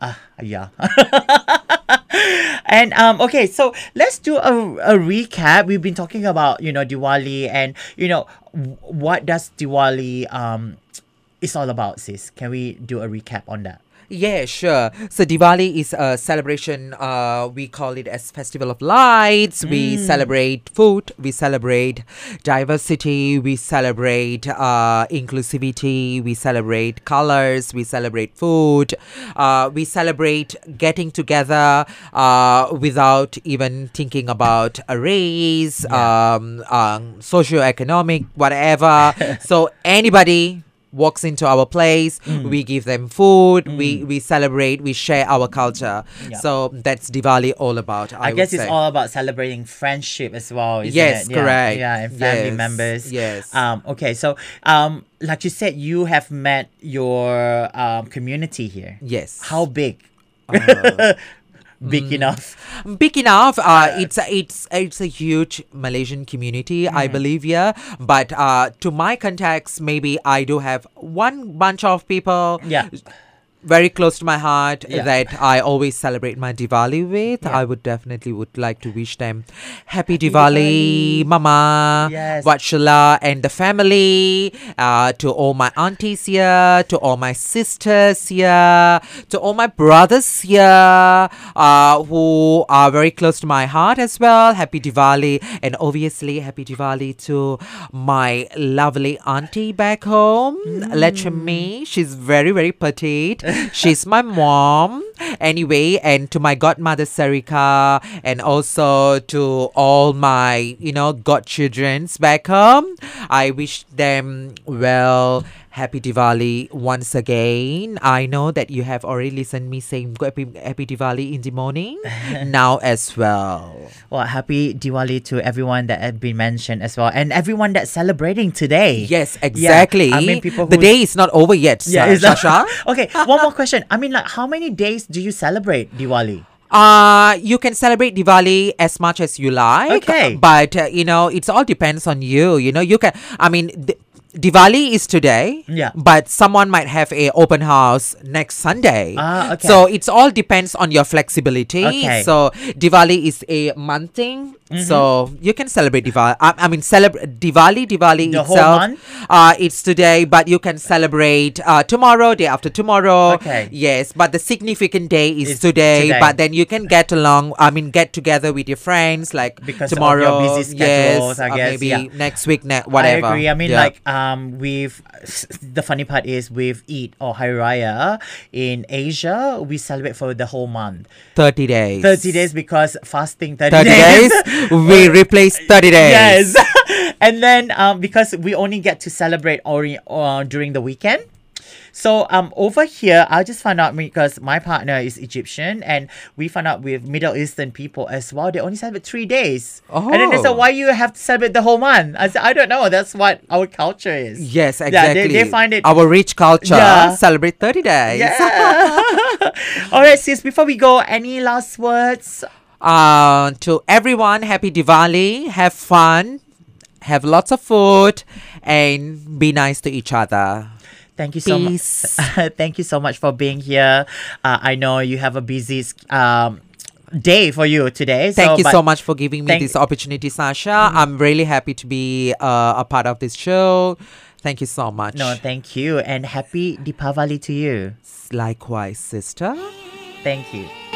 uh, yeah. and um, okay, so let's do a, a recap. We've been talking about you know Diwali and you know what does Diwali um is all about, sis. Can we do a recap on that? Yeah, sure. So Diwali is a celebration. Uh, we call it as Festival of Lights. We celebrate food. We celebrate diversity. We celebrate uh, inclusivity. We celebrate colors. We celebrate food. Uh, we celebrate getting together uh, without even thinking about race, um, um, socioeconomic, whatever. so anybody walks into our place we give them food we we celebrate we share our culture Yeah. so that's diwali all about i, I, guess it's say. all about celebrating friendship as well. Isn't Yes, it? Yeah, correct. Yeah, and family Yes, members. yes. Um. Okay. So, um, like you said, you have met your um community here. yes How big? big enough. big enough uh, it's a, it's it's a huge malaysian community i Mm-hmm. believe yeah but uh, to my contacts maybe i do have one bunch of people Yeah. Very close to my heart Yeah. that I always celebrate my Diwali with. Yeah. I would definitely would like to wish them happy Diwali, Mama, Yes. And the family. Uh, to all my aunties here, to all my sisters here, to all my brothers here, uh, who are very close to my heart as well. Happy Diwali, and obviously happy Diwali to my lovely auntie back home, Lechami. She's very very petite. She's my mom. Anyway, and to my godmother Sarika, and also to all my you know godchildrens back home. I wish them well. Happy Diwali once again. I know that you have already listened me saying happy, happy Diwali in the morning now as well. Well, happy Diwali to everyone that had been mentioned as well, and everyone that's celebrating today. Yes, Yeah, exactly. I mean, people the day is not over yet, Yeah, Sa- is that- Sasja. okay, one more question. I mean, like, how many days do you celebrate Diwali? Uh, you can celebrate Diwali as much as you like. Okay. But, uh, you know, it's all depends on you. You know, you can, I mean, d- Diwali is today. Yeah. But someone might have a open house next Sunday. Ah, okay. So it's all depends on your flexibility. Okay. So Diwali is a month thing. Mm-hmm. So you can celebrate Diwali. I, I mean, celebrate Diwali. Diwali The whole itself. month? Uh, it's today, but you can celebrate uh, tomorrow, day after tomorrow. Okay. Yes, but the significant day is today, today. But then you can get along. I mean, get together with your friends, like Because of tomorrow. your busy schedules, yes, I guess, maybe yeah. next week, ne- whatever. I agree. I mean, Yeah. like, um, we've the funny part is with Eid or Hari Raya in Asia, we celebrate for the whole month, thirty days. thirty days because fasting thirty, Thirty days. we replace thirty days. Yes. and then um, because we only get to celebrate ori- uh, during the weekend. So um over here, I just found out because my partner is Egyptian, and we found out with Middle Eastern people as well. They only celebrate three days, Oh. and then they said, Oh. "Why you have to celebrate the whole month?" I said, "I don't know. That's what our culture is." Yes, Yeah, exactly. they- they find it- our rich culture. Yeah. Celebrate thirty days. Yeah. All right, sis. Before we go, any last words? Uh, to everyone, happy Diwali. Have fun. Have lots of food, and be nice to each other. Thank you so much. Thank you so much for being here. Uh, I know you have a busy um, day for you today. Thank you so much for giving me this opportunity, Sasja. I'm really happy to be uh, a part of this show. Thank you so much. No, thank you, and happy Deepavali to you. Likewise, sister. Thank you.